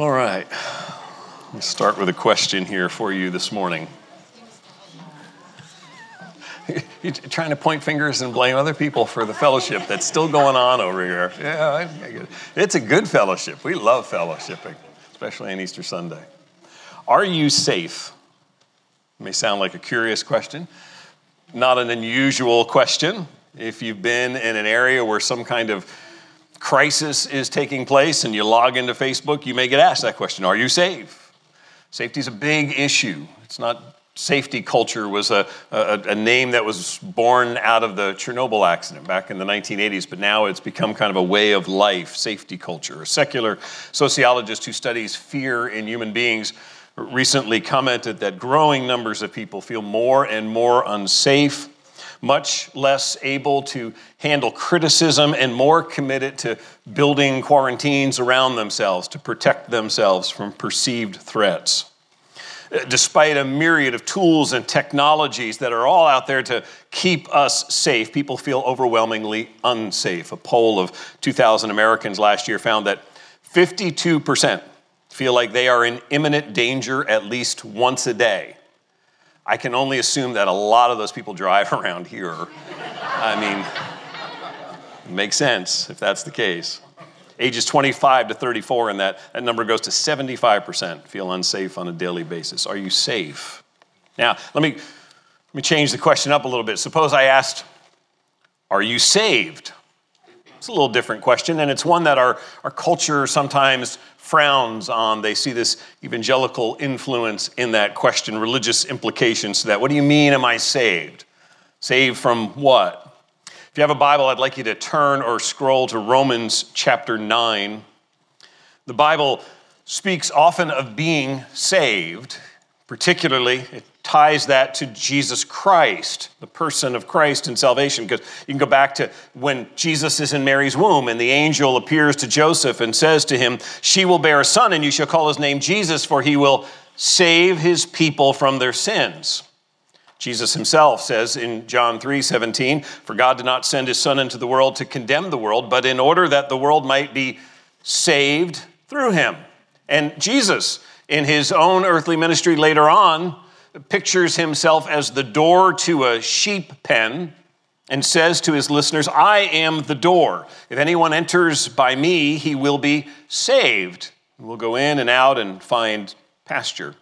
All right. Let's start with a question here for you this morning. You're trying to point fingers and blame other people for the fellowship that's still going on over here. Yeah, I, I get it. It's a good fellowship. We love fellowshipping, especially on Easter Sunday. Are you safe? It may sound like a curious question, not an unusual question. If you've been in an area where some kind of crisis is taking place and you log into Facebook, you may get asked that question Are you safe? Safety is a big issue. It's not safety culture was a, a, a, name that was born out of the Chernobyl accident back in the 1980s, but now it's become kind of a way of life, safety culture. A secular sociologist who studies fear in human beings recently commented that growing numbers of people feel more and more unsafe much less able to handle criticism and more committed to building quarantines around themselves to protect themselves from perceived threats. Despite a myriad of tools and technologies that are all out there to keep us safe, people feel overwhelmingly unsafe. A poll of 2,000 Americans last year found that 52% feel like they are in imminent danger at least once a day. I can only assume that a lot of those people drive around here. I mean, it makes sense if that's the case. Ages 25 to 34, and that, that number goes to 75% feel unsafe on a daily basis. Are you safe? Now, let me, let me change the question up a little bit. Suppose I asked, Are you saved? It's a little different question, and it's one that our, our culture sometimes frowns on. They see this evangelical influence in that question, religious implications to that. What do you mean, am I saved? Saved from what? If you have a Bible, I'd like you to turn or scroll to Romans chapter 9. The Bible speaks often of being saved, particularly, it ties that to Jesus Christ, the person of Christ and salvation. Because you can go back to when Jesus is in Mary's womb and the angel appears to Joseph and says to him, She will bear a son, and you shall call his name Jesus, for he will save his people from their sins. Jesus himself says in John 3 17, For God did not send his Son into the world to condemn the world, but in order that the world might be saved through him. And Jesus, in his own earthly ministry later on, pictures himself as the door to a sheep pen and says to his listeners, I am the door. If anyone enters by me, he will be saved. We'll go in and out and find pasture.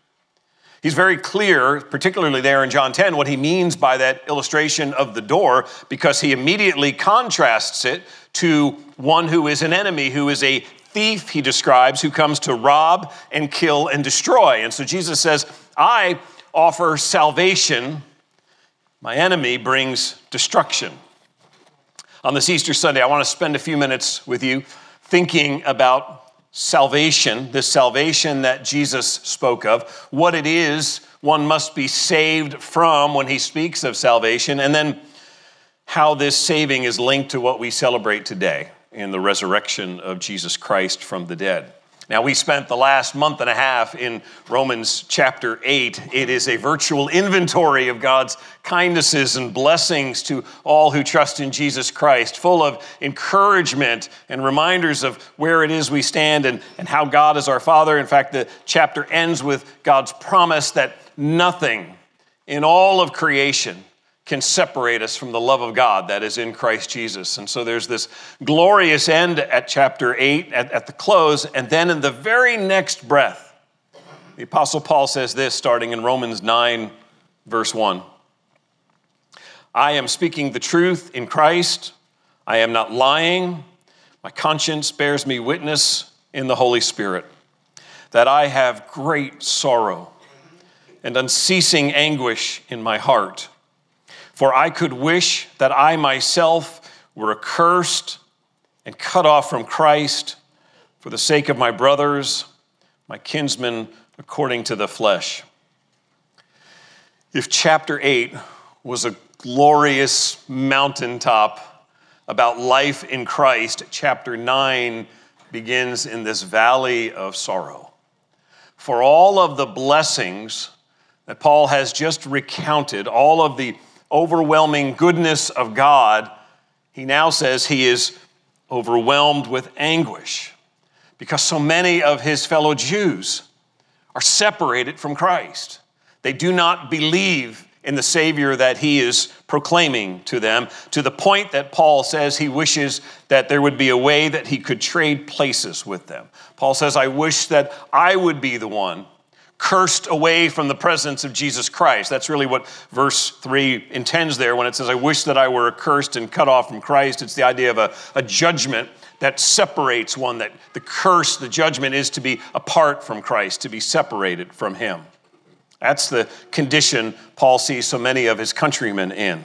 He's very clear, particularly there in John 10, what he means by that illustration of the door, because he immediately contrasts it to one who is an enemy, who is a thief, he describes, who comes to rob and kill and destroy. And so Jesus says, I offer salvation, my enemy brings destruction. On this Easter Sunday, I want to spend a few minutes with you thinking about salvation, this salvation that Jesus spoke of, what it is one must be saved from when he speaks of salvation, and then how this saving is linked to what we celebrate today in the resurrection of Jesus Christ from the dead. Now, we spent the last month and a half in Romans chapter 8. It is a virtual inventory of God's kindnesses and blessings to all who trust in Jesus Christ, full of encouragement and reminders of where it is we stand and, and how God is our Father. In fact, the chapter ends with God's promise that nothing in all of creation can separate us from the love of God that is in Christ Jesus. And so there's this glorious end at chapter 8 at, at, the close. And then in the very next breath, the Apostle Paul says this, starting in Romans 9, verse 1 I am speaking the truth in Christ. I am not lying. My conscience bears me witness in the Holy Spirit that I have great sorrow and unceasing anguish in my heart. For I could wish that I myself were accursed and cut off from Christ for the sake of my brothers, my kinsmen, according to the flesh. If chapter 8 was a glorious mountaintop about life in Christ, chapter 9 begins in this valley of sorrow. For all of the blessings that Paul has just recounted, all of the overwhelming goodness of God, he now says he is overwhelmed with anguish because so many of his fellow Jews are separated from Christ. They do not believe in the Savior that he is proclaiming to them, to the point that Paul says he wishes that there would be a way that he could trade places with them. Paul says, I wish that I would be the one cursed away from the presence of Jesus Christ. That's really what verse 3 intends there when it says, I wish that I were accursed and cut off from Christ. It's the idea of a, a judgment that separates one, that the curse, the judgment is to be apart from Christ, to be separated from Him. That's the condition Paul sees so many of his countrymen in.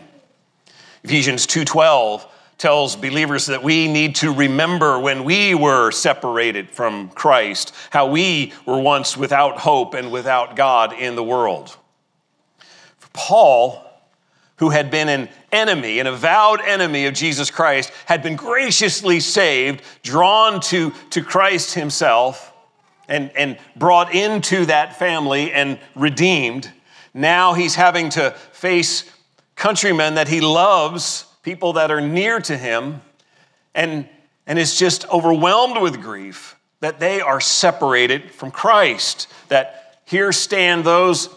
Ephesians 2:12 tells believers that we need to remember when we were separated from Christ, how we were once without hope and without God in the world. For Paul, who had been an enemy, an avowed enemy of Jesus Christ, had been graciously saved, drawn to, to Christ himself, and, and brought into that family and redeemed. Now he's having to face countrymen that he loves people that are near to him, and, and is just overwhelmed with grief that they are separated from Christ. That here stand those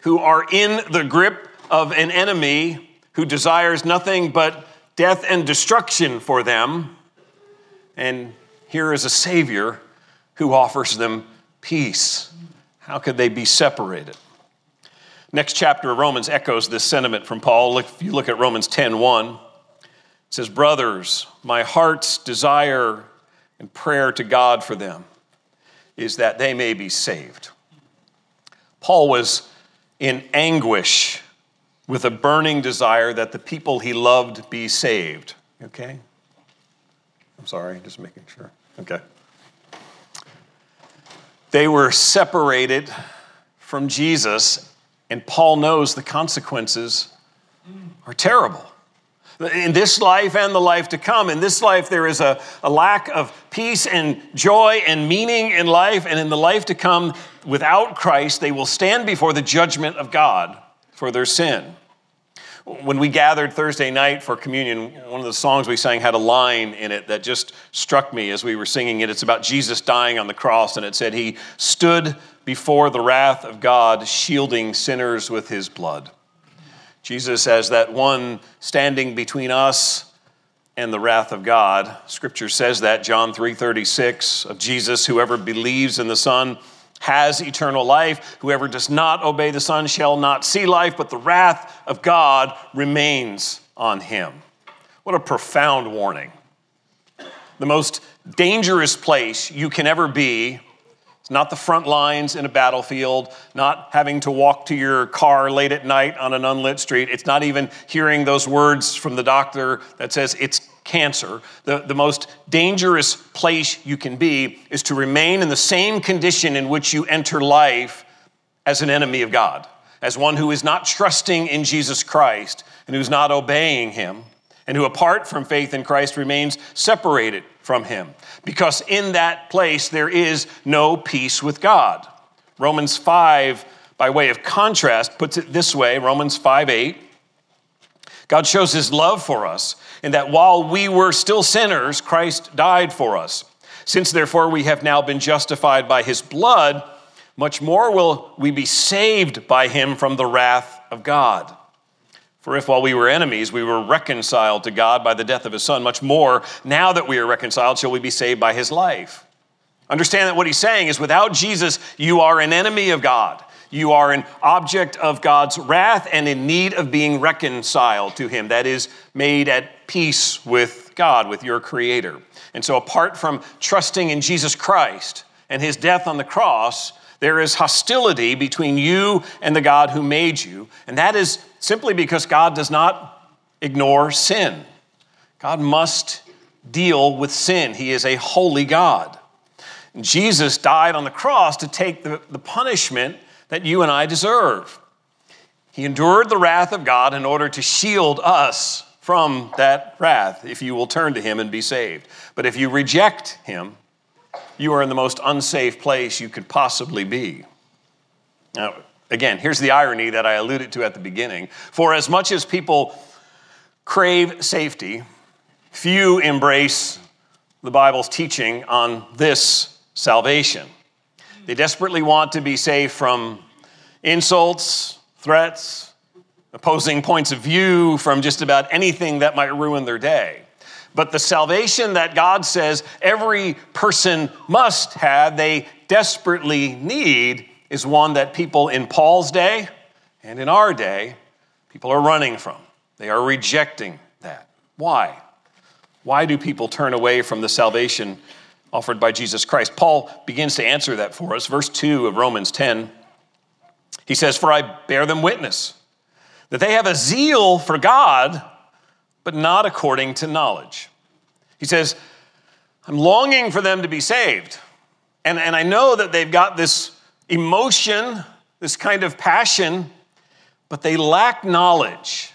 who are in the grip of an enemy who desires nothing but death and destruction for them. And here is a Savior who offers them peace. How could they be separated? Next chapter of Romans echoes this sentiment from Paul. If you look at Romans 10 1, says, Brothers, my heart's desire and prayer to God for them is that they may be saved. Paul was in anguish with a burning desire that the people he loved be saved. Okay? I'm sorry, just making sure. Okay. They were separated from Jesus, and Paul knows the consequences are terrible in this life and the life to come. In this life, there is a, a lack of peace and joy and meaning in life, and in the life to come, without Christ, they will stand before the judgment of God for their sin. When we gathered Thursday night for communion, one of the songs we sang had a line in it that just struck me as we were singing it. It's about Jesus dying on the cross, and it said, He stood before the wrath of God, shielding sinners with His blood. Jesus as that one standing between us and the wrath of God. Scripture says that John 3:36 of Jesus whoever believes in the Son has eternal life whoever does not obey the Son shall not see life but the wrath of God remains on him. What a profound warning. The most dangerous place you can ever be it's not the front lines in a battlefield, not having to walk to your car late at night on an unlit street. It's not even hearing those words from the doctor that says it's cancer. The, the most dangerous place you can be is to remain in the same condition in which you enter life as an enemy of God, as one who is not trusting in Jesus Christ and who's not obeying him, and who, apart from faith in Christ, remains separated from him because in that place there is no peace with God. Romans 5, by way of contrast, puts it this way Romans 5 8. God shows his love for us in that while we were still sinners, Christ died for us. Since therefore we have now been justified by his blood, much more will we be saved by him from the wrath of God. For if while we were enemies, we were reconciled to God by the death of his son, much more, now that we are reconciled, shall we be saved by his life. Understand that what he's saying is without Jesus, you are an enemy of God. You are an object of God's wrath and in need of being reconciled to him. That is, made at peace with God, with your Creator. And so, apart from trusting in Jesus Christ and his death on the cross, there is hostility between you and the God who made you, and that is simply because God does not ignore sin. God must deal with sin. He is a holy God. Jesus died on the cross to take the, the punishment that you and I deserve. He endured the wrath of God in order to shield us from that wrath if you will turn to Him and be saved. But if you reject Him, you are in the most unsafe place you could possibly be. Now, again, here's the irony that I alluded to at the beginning. For as much as people crave safety, few embrace the Bible's teaching on this salvation. They desperately want to be safe from insults, threats, opposing points of view, from just about anything that might ruin their day. But the salvation that God says every person must have, they desperately need, is one that people in Paul's day and in our day, people are running from. They are rejecting that. Why? Why do people turn away from the salvation offered by Jesus Christ? Paul begins to answer that for us. Verse 2 of Romans 10, he says, For I bear them witness that they have a zeal for God, but not according to knowledge. He says, I'm longing for them to be saved. And, and I know that they've got this emotion, this kind of passion, but they lack knowledge.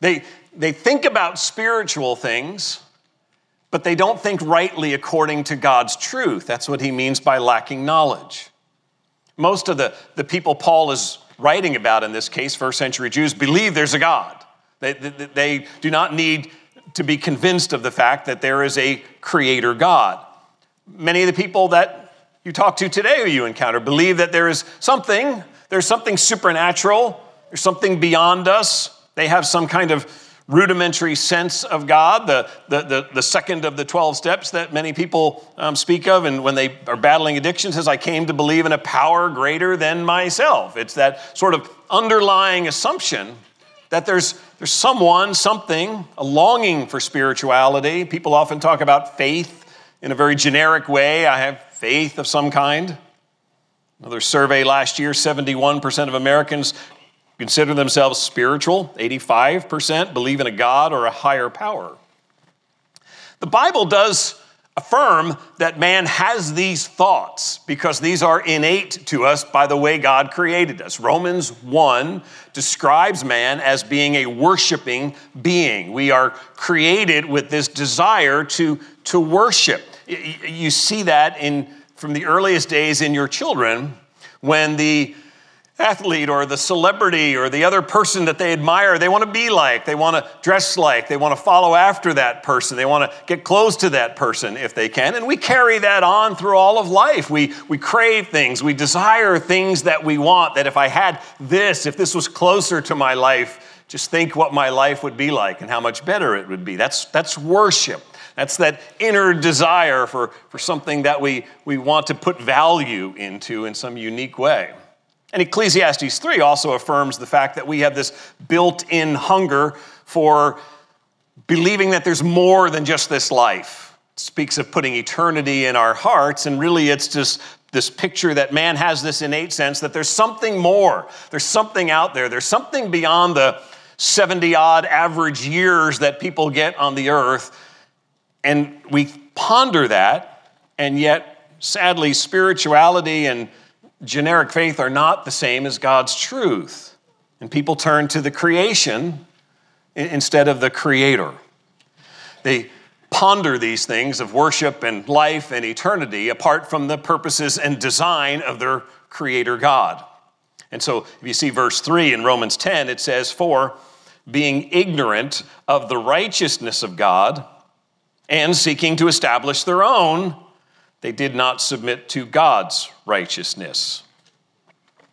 They, they think about spiritual things, but they don't think rightly according to God's truth. That's what he means by lacking knowledge. Most of the, the people Paul is writing about in this case, first century Jews, believe there's a God. They, they, they do not need to be convinced of the fact that there is a creator God. Many of the people that you talk to today or you encounter believe that there is something, there's something supernatural, there's something beyond us. They have some kind of rudimentary sense of God, the, the, the, the, second of the 12 steps that many people um, speak of. And when they are battling addiction, says, I came to believe in a power greater than myself. It's that sort of underlying assumption that there's, there's someone, something, a longing for spirituality. People often talk about faith in a very generic way. I have faith of some kind. Another survey last year 71% of Americans consider themselves spiritual, 85% believe in a God or a higher power. The Bible does affirm that man has these thoughts because these are innate to us by the way God created us. Romans 1 describes man as being a worshiping being. We are created with this desire to, to worship. You see that in, from the earliest days in your children when the athlete or the celebrity or the other person that they admire, they want to be like, they want to dress like, they want to follow after that person, they want to get close to that person if they can. And we carry that on through all of life. We, we crave things, we desire things that we want, that if I had this, if this was closer to my life, just think what my life would be like and how much better it would be. That's, that's worship. That's that inner desire for, for something that we, we want to put value into in some unique way. And Ecclesiastes 3 also affirms the fact that we have this built in hunger for believing that there's more than just this life. It speaks of putting eternity in our hearts, and really it's just this picture that man has this innate sense that there's something more. There's something out there. There's something beyond the 70 odd average years that people get on the earth. And we ponder that, and yet, sadly, spirituality and generic faith are not the same as God's truth. And people turn to the creation instead of the creator. They ponder these things of worship and life and eternity apart from the purposes and design of their creator God. And so, if you see verse 3 in Romans 10, it says, For being ignorant of the righteousness of God and seeking to establish their own, they did not submit to God's righteousness.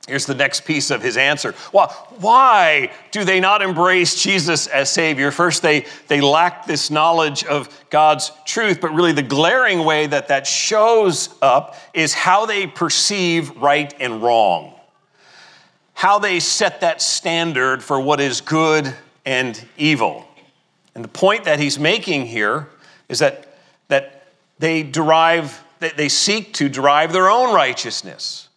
Here's the next piece of his answer. Well, why do they not embrace Jesus as Savior? First, they, they lack this knowledge of God's truth, but really the glaring way that that shows up is how they perceive right and wrong, how they set that standard for what is good and evil. And the point that he's making here is that, that they derive they seek to derive their own righteousness.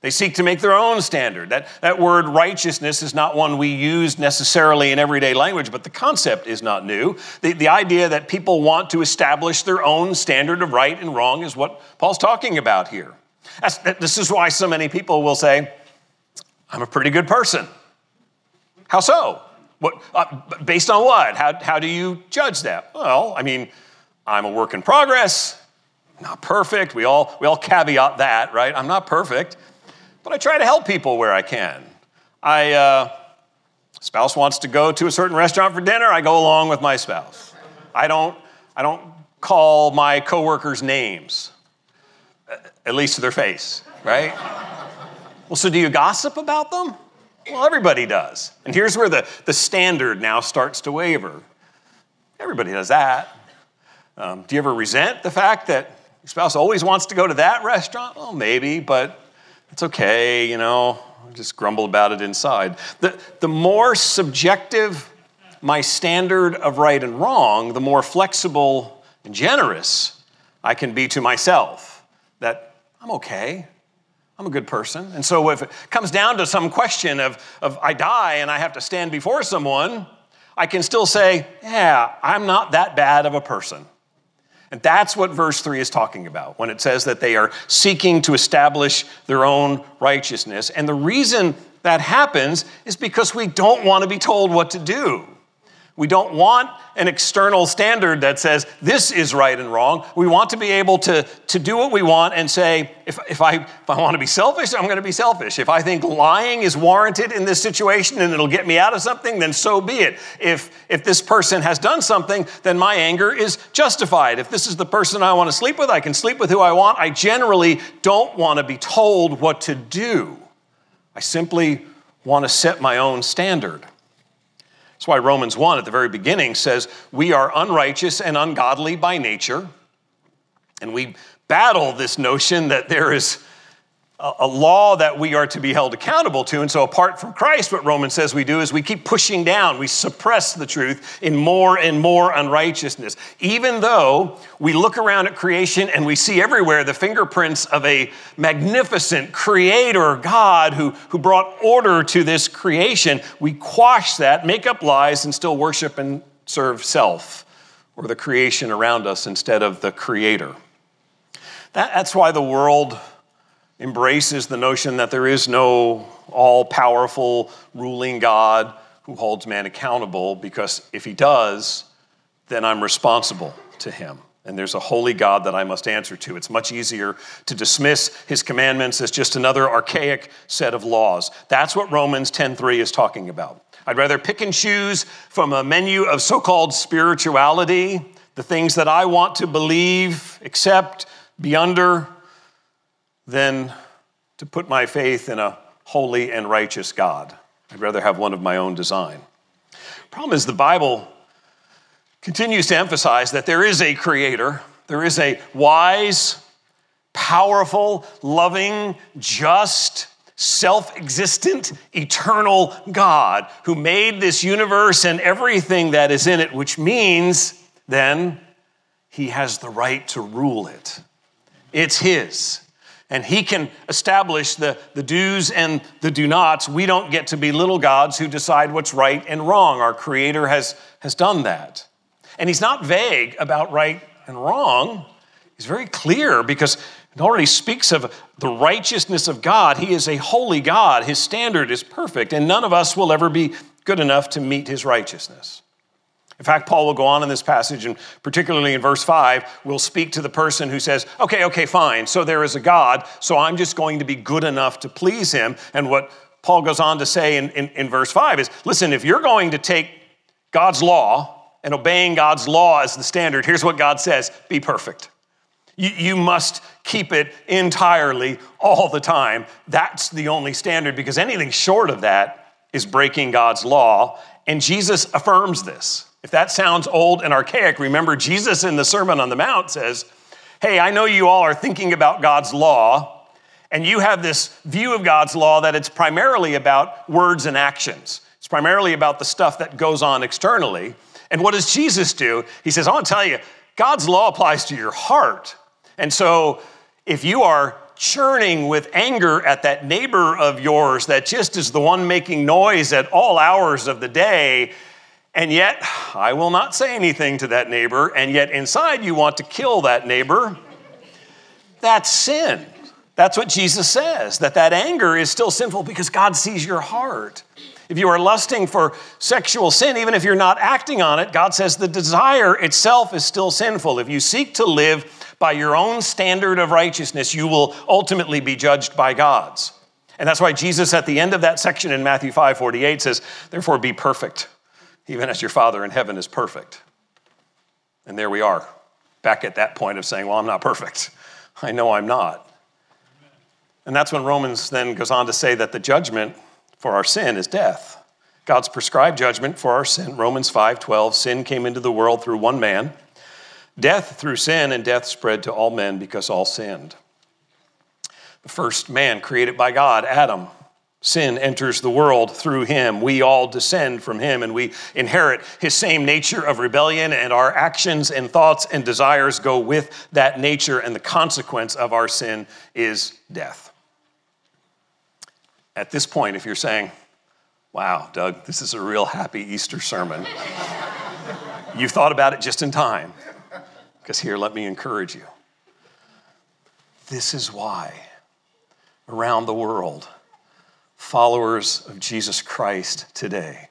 They seek to make their own standard. That, that word righteousness is not one we use necessarily in everyday language, but the concept is not new. The, the idea that people want to establish their own standard of right and wrong is what Paul's talking about here. That's, this is why so many people will say, I'm a pretty good person. How so? What, uh, based on what? How, how do you judge that? Well, I mean, I'm a work in progress not perfect. We all, we all caveat that, right? I'm not perfect, but I try to help people where I can. I, uh, spouse wants to go to a certain restaurant for dinner, I go along with my spouse. I don't, I don't call my coworkers names. at least to their face, right? well, so do you gossip about them? Well, everybody does. And here's where the, the standard now starts to waver. Everybody does that. Um, do you ever resent the fact that your spouse always wants to go to that restaurant? Well, maybe, but it's okay, you know, I just grumble about it inside. The, the more subjective my standard of right and wrong, the more flexible and generous I can be to myself. That I'm okay. I'm a good person. And so if it comes down to some question of, of I die and I have to stand before someone, I can still say, yeah, I'm not that bad of a person. And that's what verse 3 is talking about when it says that they are seeking to establish their own righteousness. And the reason that happens is because we don't want to be told what to do. We don't want an external standard that says this is right and wrong. We want to be able to, to do what we want and say, if, if, I, if I want to be selfish, I'm going to be selfish. If I think lying is warranted in this situation and it'll get me out of something, then so be it. If, if this person has done something, then my anger is justified. If this is the person I want to sleep with, I can sleep with who I want. I generally don't want to be told what to do. I simply want to set my own standard. That's why Romans 1 at the very beginning says, We are unrighteous and ungodly by nature. And we battle this notion that there is a law that we are to be held accountable to. And so, apart from Christ, what Romans says we do is we keep pushing down, we suppress the truth in more and more unrighteousness. Even though we look around at creation and we see everywhere the fingerprints of a magnificent creator God who, who brought order to this creation, we quash that, make up lies, and still worship and serve self or the creation around us instead of the creator. That, that's why the world embraces the notion that there is no all powerful ruling God who holds man accountable, because if he does, then I'm responsible to him. And there's a holy God that I must answer to. It's much easier to dismiss his commandments as just another archaic set of laws. That's what Romans 10:3 is talking about. I'd rather pick and choose from a menu of so-called spirituality, the things that I want to believe, accept, be under, than to put my faith in a holy and righteous God. I'd rather have one of my own design. Problem is, the Bible continues to emphasize that there is a creator, there is a wise, powerful, loving, just, self existent, eternal God who made this universe and everything that is in it, which means then he has the right to rule it. It's his and he can establish the, the do's and the do nots. We don't get to be little gods who decide what's right and wrong. Our Creator has, has done that. And he's not vague about right and wrong. He's very clear because it already speaks of the righteousness of God. He is a holy God. His standard is perfect, and none of us will ever be good enough to meet his righteousness. In fact, Paul will go on in this passage, and particularly in verse 5, will speak to the person who says, Okay, okay, fine. So there is a God, so I'm just going to be good enough to please him. And what Paul goes on to say in, in, in verse 5 is listen, if you're going to take God's law and obeying God's law as the standard, here's what God says be perfect. You, you must keep it entirely all the time. That's the only standard because anything short of that is breaking God's law. And Jesus affirms this. If that sounds old and archaic, remember Jesus in the Sermon on the Mount says, Hey, I know you all are thinking about God's law, and you have this view of God's law that it's primarily about words and actions. It's primarily about the stuff that goes on externally. And what does Jesus do? He says, I want to tell you, God's law applies to your heart. And so if you are churning with anger at that neighbor of yours that just is the one making noise at all hours of the day, and yet, I will not say anything to that neighbor, and yet inside you want to kill that neighbor. That's sin. That's what Jesus says, that that anger is still sinful because God sees your heart. If you are lusting for sexual sin, even if you're not acting on it, God says the desire itself is still sinful. If you seek to live by your own standard of righteousness, you will ultimately be judged by God's. And that's why Jesus at the end of that section in Matthew 5 48 says, Therefore be perfect even as your Father in heaven is perfect. And there we are, back at that point of saying, Well, I'm not perfect. I know I'm not. And that's when Romans then goes on to say that the judgment for our sin is death. God's prescribed judgment for our sin. Romans 5:12, sin came into the world through one man, death through sin, and death spread to all men because all sinned. The first man created by God, Adam, sin enters the world through him. We all descend from him and we inherit his same nature of rebellion, and our actions and thoughts and desires go with that nature, and the consequence of our sin is death. At this point, if you're saying, Wow, Doug, this is a real happy Easter sermon. You've thought about it just in time. Because here, let me encourage you. This is why around the world, followers of Jesus Christ today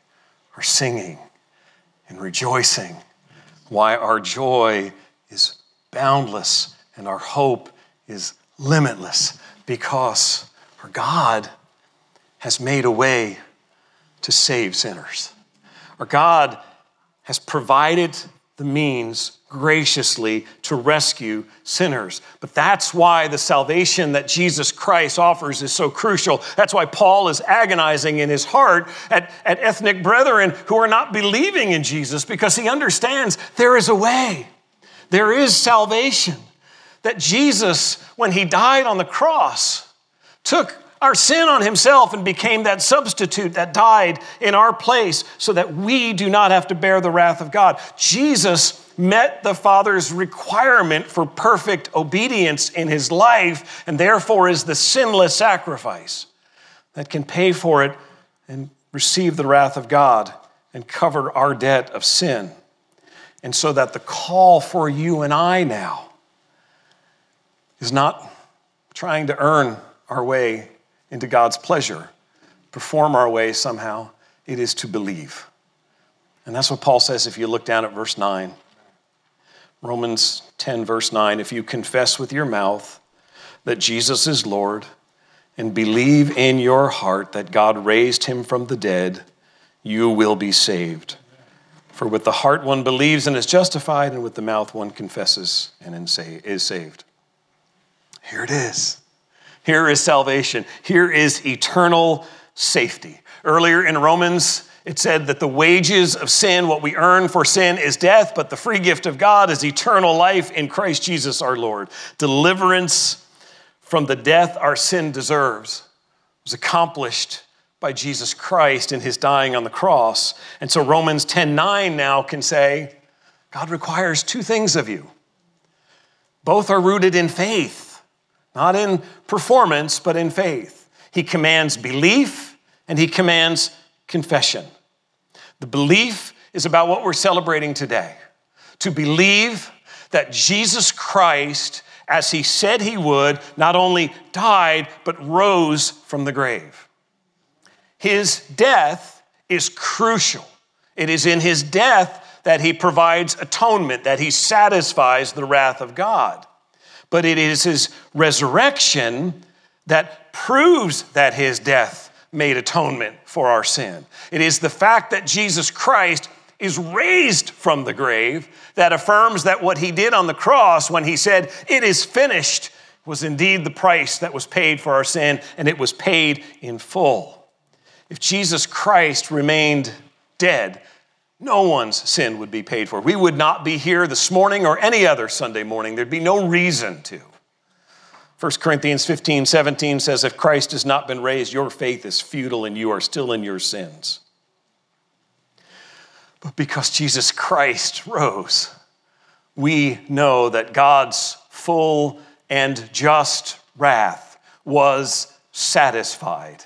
are singing and rejoicing. Why our joy is boundless and our hope is limitless because our God has made a way to save sinners. Our God has provided the means graciously to rescue sinners. But that's why the salvation that Jesus Christ offers is so crucial. That's why Paul is agonizing in his heart at, at ethnic brethren who are not believing in Jesus because he understands there is a way, there is salvation. That Jesus, when he died on the cross, took our sin on himself and became that substitute that died in our place so that we do not have to bear the wrath of God. Jesus met the Father's requirement for perfect obedience in his life and therefore is the sinless sacrifice that can pay for it and receive the wrath of God and cover our debt of sin. And so that the call for you and I now is not trying to earn our way into God's pleasure, perform our way somehow. It is to believe. And that's what Paul says if you look down at verse 9. Romans 10, verse 9 if you confess with your mouth that Jesus is Lord and believe in your heart that God raised him from the dead, you will be saved. For with the heart one believes and is justified, and with the mouth one confesses and is saved. Here it is. Here is salvation. Here is eternal safety. Earlier in Romans, it said that the wages of sin, what we earn for sin, is death, but the free gift of God is eternal life in Christ Jesus our Lord. Deliverance from the death our sin deserves was accomplished by Jesus Christ in his dying on the cross. And so Romans 10:9 now can say, God requires two things of you. Both are rooted in faith not in performance, but in faith. He commands belief and he commands confession. The belief is about what we're celebrating today to believe that Jesus Christ, as he said he would, not only died, but rose from the grave. His death is crucial. It is in his death that he provides atonement, that he satisfies the wrath of God but it is his resurrection that proves that his death made atonement for our sin. It is the fact that Jesus Christ is raised from the grave that affirms that what he did on the cross when he said, It is finished, was indeed the price that was paid for our sin, and it was paid in full. If Jesus Christ remained dead, no one's sin would be paid for. We would not be here this morning or any other Sunday morning. There'd be no reason to. 1 Corinthians 15, 17 says, If Christ has not been raised, your faith is futile and you are still in your sins. But because Jesus Christ rose, we know that God's full and just wrath was satisfied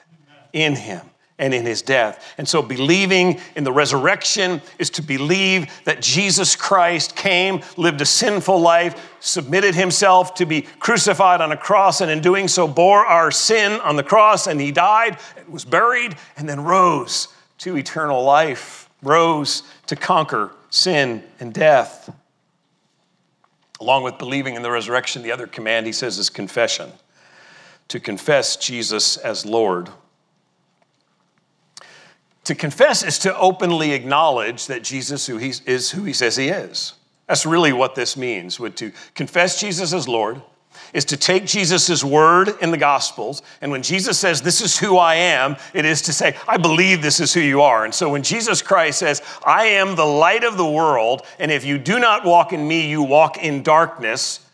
in him and in his death. And so, believing in the resurrection is to believe that Jesus Christ came, lived a sinful life, submitted himself to be crucified on a cross, and in doing so, bore our sin on the cross, and he died, was buried, and then rose to eternal life, rose to conquer sin and death. Along with believing in the resurrection, the other command he says is confession to confess Jesus as Lord. To confess is to openly acknowledge that Jesus who he is who he says he is. That's really what this means. Would to confess Jesus as Lord is to take Jesus' word in the Gospels, and when Jesus says, This is who I am, it is to say, I believe this is who you are. And so when Jesus Christ says, I am the light of the world, and if you do not walk in me, you walk in darkness,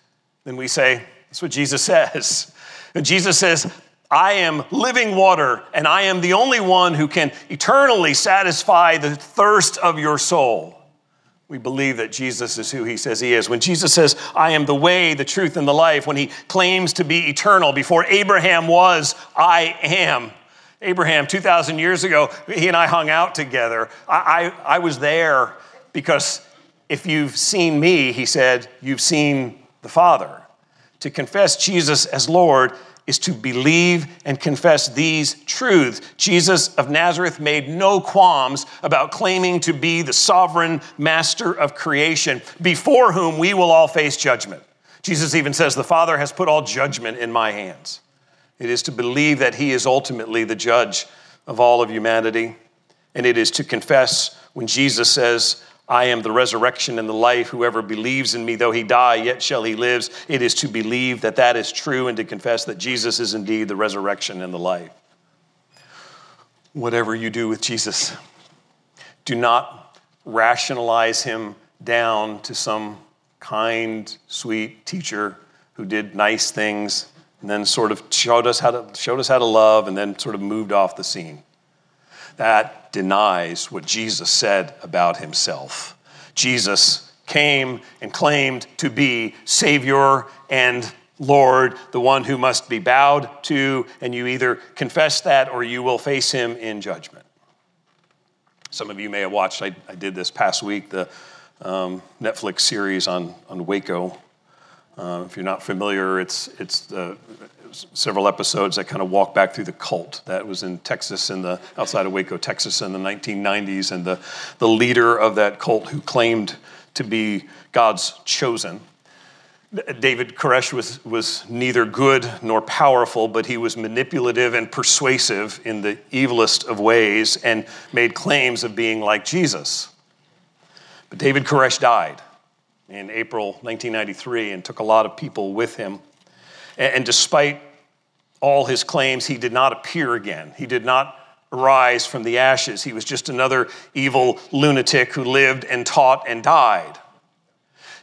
then we say, That's what Jesus says. And Jesus says, I am living water, and I am the only one who can eternally satisfy the thirst of your soul we believe that Jesus is who he says he is. When Jesus says, I am the way, the truth, and the life, when he claims to be eternal, before Abraham was, I am. Abraham, 2,000 years ago, he and I hung out together. I, I, I was there because if you've seen me, he said, you've seen the Father. To confess Jesus as Lord is to believe and confess these truths. Jesus of Nazareth made no qualms about claiming to be the sovereign master of creation, before whom we will all face judgment. Jesus even says, The Father has put all judgment in my hands. It is to believe that He is ultimately the judge of all of humanity. And it is to confess when Jesus says, I am the resurrection and the life. Whoever believes in me, though he die, yet shall he live. It is to believe that that is true and to confess that Jesus is indeed the resurrection and the life. Whatever you do with Jesus, do not rationalize him down to some kind, sweet teacher who did nice things and then sort of showed us how to, showed us how to love and then sort of moved off the scene that denies what Jesus said about himself. Jesus came and claimed to be Savior and Lord, the one who must be bowed to, and you either confess that or you will face him in judgment. Some of you may have watched, I, I did this past week, the um, Netflix series on, on Waco. Uh, if you're not familiar, it's, it's uh, several episodes that kind of walk back through the cult that was in Texas, in the outside of Waco, Texas, in the 1990s, and the, the leader of that cult who claimed to be God's chosen. David Koresh was, was neither good nor powerful, but he was manipulative and persuasive in the evilest of ways and made claims of being like Jesus. But David Koresh died in April 1993 and took a lot of people with him. And despite all his claims, he did not appear again. He did not rise from the ashes. He was just another evil lunatic who lived and taught and died.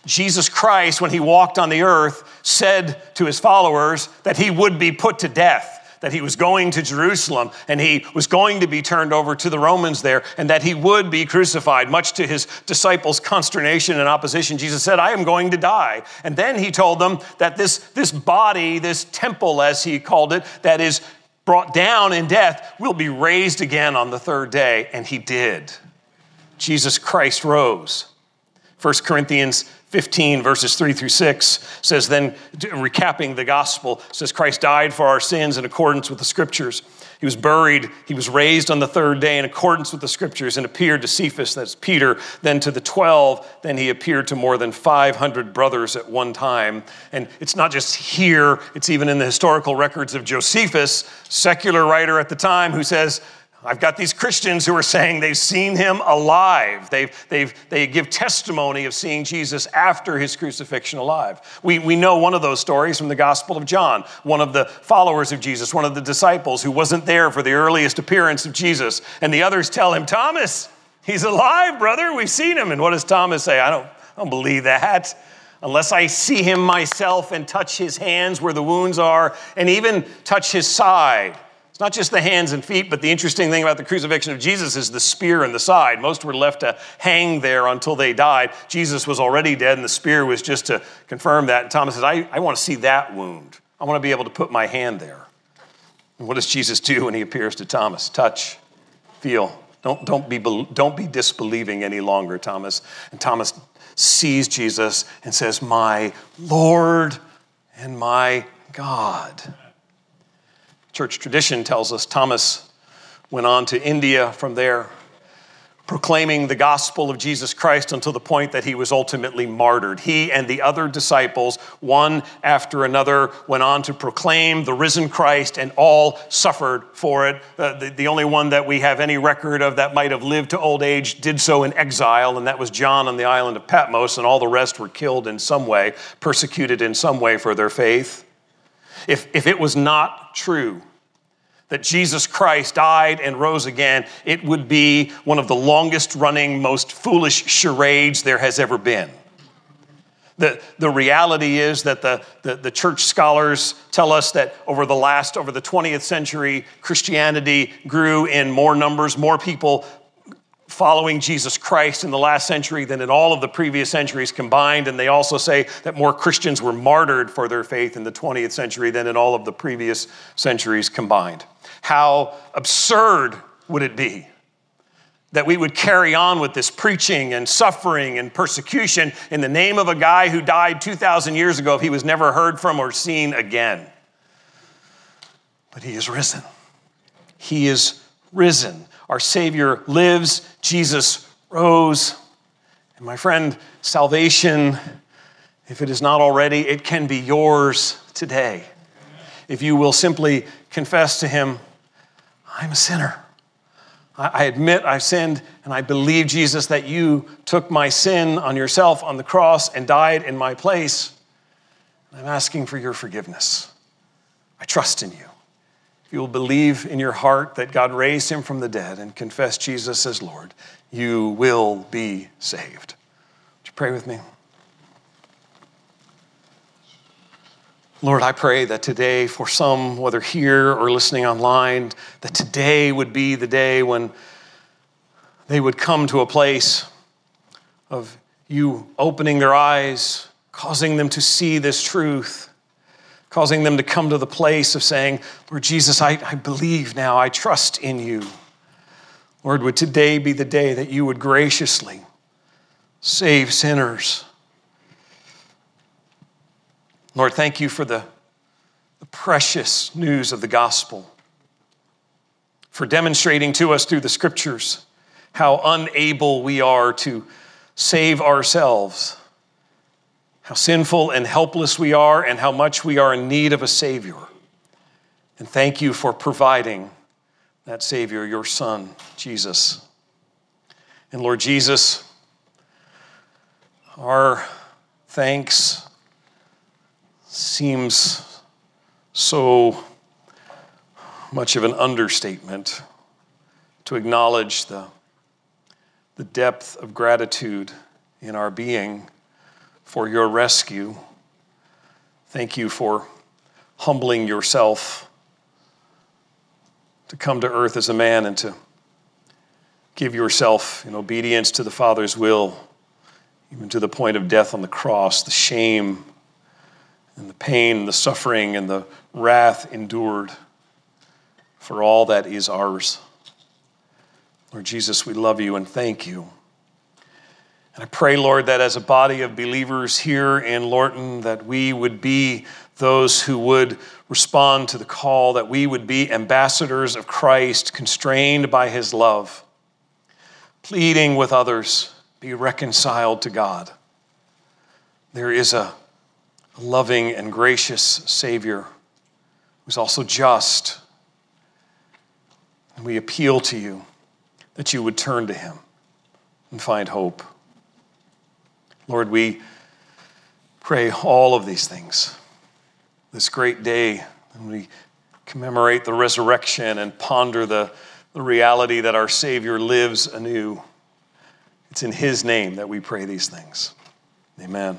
Jesus Christ, when he walked on the earth, said to his followers that he would be put to death that he was going to Jerusalem and he was going to be turned over to the Romans there and that he would be crucified, much to his disciples' consternation and opposition. Jesus said, I am going to die. And then he told them that this, this body, this temple, as he called it, that is brought down in death, will be raised again on the third day. And he did. Jesus Christ rose. 1 Corinthians 15 verses 3 through 6 says then recapping the gospel says christ died for our sins in accordance with the scriptures. He was buried. He was raised on the third day in accordance with the scriptures and appeared to cephas that's peter then to the 12 then he appeared to more than 500 brothers at one time. And it's not just here it's even in the historical records of josephus secular writer at the time who says I've got these Christians who are saying they've seen him alive. They've, they've, they give testimony of seeing Jesus after his crucifixion alive. We, we know one of those stories from the Gospel of John, one of the followers of Jesus, one of the disciples who wasn't there for the earliest appearance of Jesus. And the others tell him, Thomas, he's alive, brother. We've seen him. And what does Thomas say? I don't, I don't believe that unless I see him myself and touch his hands where the wounds are, and even touch his side. It's not just the hands and feet, but the interesting thing about the crucifixion of Jesus is the spear in the side. Most were left to hang there until they died. Jesus was already dead, and the spear was just to confirm that. And Thomas says, I, I want to see that wound. I want to be able to put my hand there. And what does Jesus do when he appears to Thomas? Touch, feel. Don't, don't, be, don't be disbelieving any longer, Thomas. And Thomas sees Jesus and says, My Lord and my God. Church tradition tells us Thomas went on to India from there, proclaiming the gospel of Jesus Christ until the point that he was ultimately martyred. He and the other disciples, one after another, went on to proclaim the risen Christ, and all suffered for it. Uh, the, the only one that we have any record of that might have lived to old age did so in exile, and that was John on the island of Patmos, and all the rest were killed in some way, persecuted in some way for their faith. If, if it was not true, that Jesus Christ died and rose again, it would be one of the longest running, most foolish charades there has ever been. The, the reality is that the, the, the, church scholars tell us that over the last, over the 20th century, Christianity grew in more numbers, more people following Jesus Christ in the last century than in all of the previous centuries combined. And they also say that more Christians were martyred for their faith in the 20th century than in all of the previous centuries combined. How absurd would it be that we would carry on with this preaching and suffering and persecution in the name of a guy who died 2,000 years ago if he was never heard from or seen again? But he is risen. He is risen. Our Savior lives. Jesus rose. And my friend, salvation, if it is not already, it can be yours today. If you will simply confess to Him, I'm a sinner. I admit I've sinned, and I believe, Jesus, that you took my sin on yourself on the cross and died in my place. I'm asking for your forgiveness. I trust in you. If you will believe in your heart that God raised him from the dead and confess Jesus as Lord, you will be saved. Would you pray with me? Lord, I pray that today, for some, whether here or listening online, that today would be the day when they would come to a place of you opening their eyes, causing them to see this truth, causing them to come to the place of saying, Lord Jesus, I, I believe now, I trust in you. Lord, would today be the day that you would graciously save sinners Lord, thank you for the, the precious news of the gospel, for demonstrating to us through the scriptures how unable we are to save ourselves, how sinful and helpless we are, and how much we are in need of a Savior. And thank you for providing that Savior, your Son, Jesus. And Lord Jesus, our thanks seems so much of an understatement to acknowledge the, the depth of gratitude in our being for your rescue. Thank you for humbling yourself to come to earth as a man and to give yourself in obedience to the Father's will, even to the point of death on the cross, the shame and the pain, and the suffering, and the wrath endured for all that is ours. Lord Jesus, we love you and thank you. And I pray, Lord, that as a body of believers here in Lorton, that we would be those who would respond to the call, that we would be ambassadors of Christ, constrained by his love, pleading with others, be reconciled to God. There is a a loving and gracious Savior who's also just. And we appeal to you that you would turn to him and find hope. Lord, we pray all of these things this great day, and we commemorate the resurrection and ponder the, the reality that our Savior lives anew. It's in His name that we pray these things. Amen.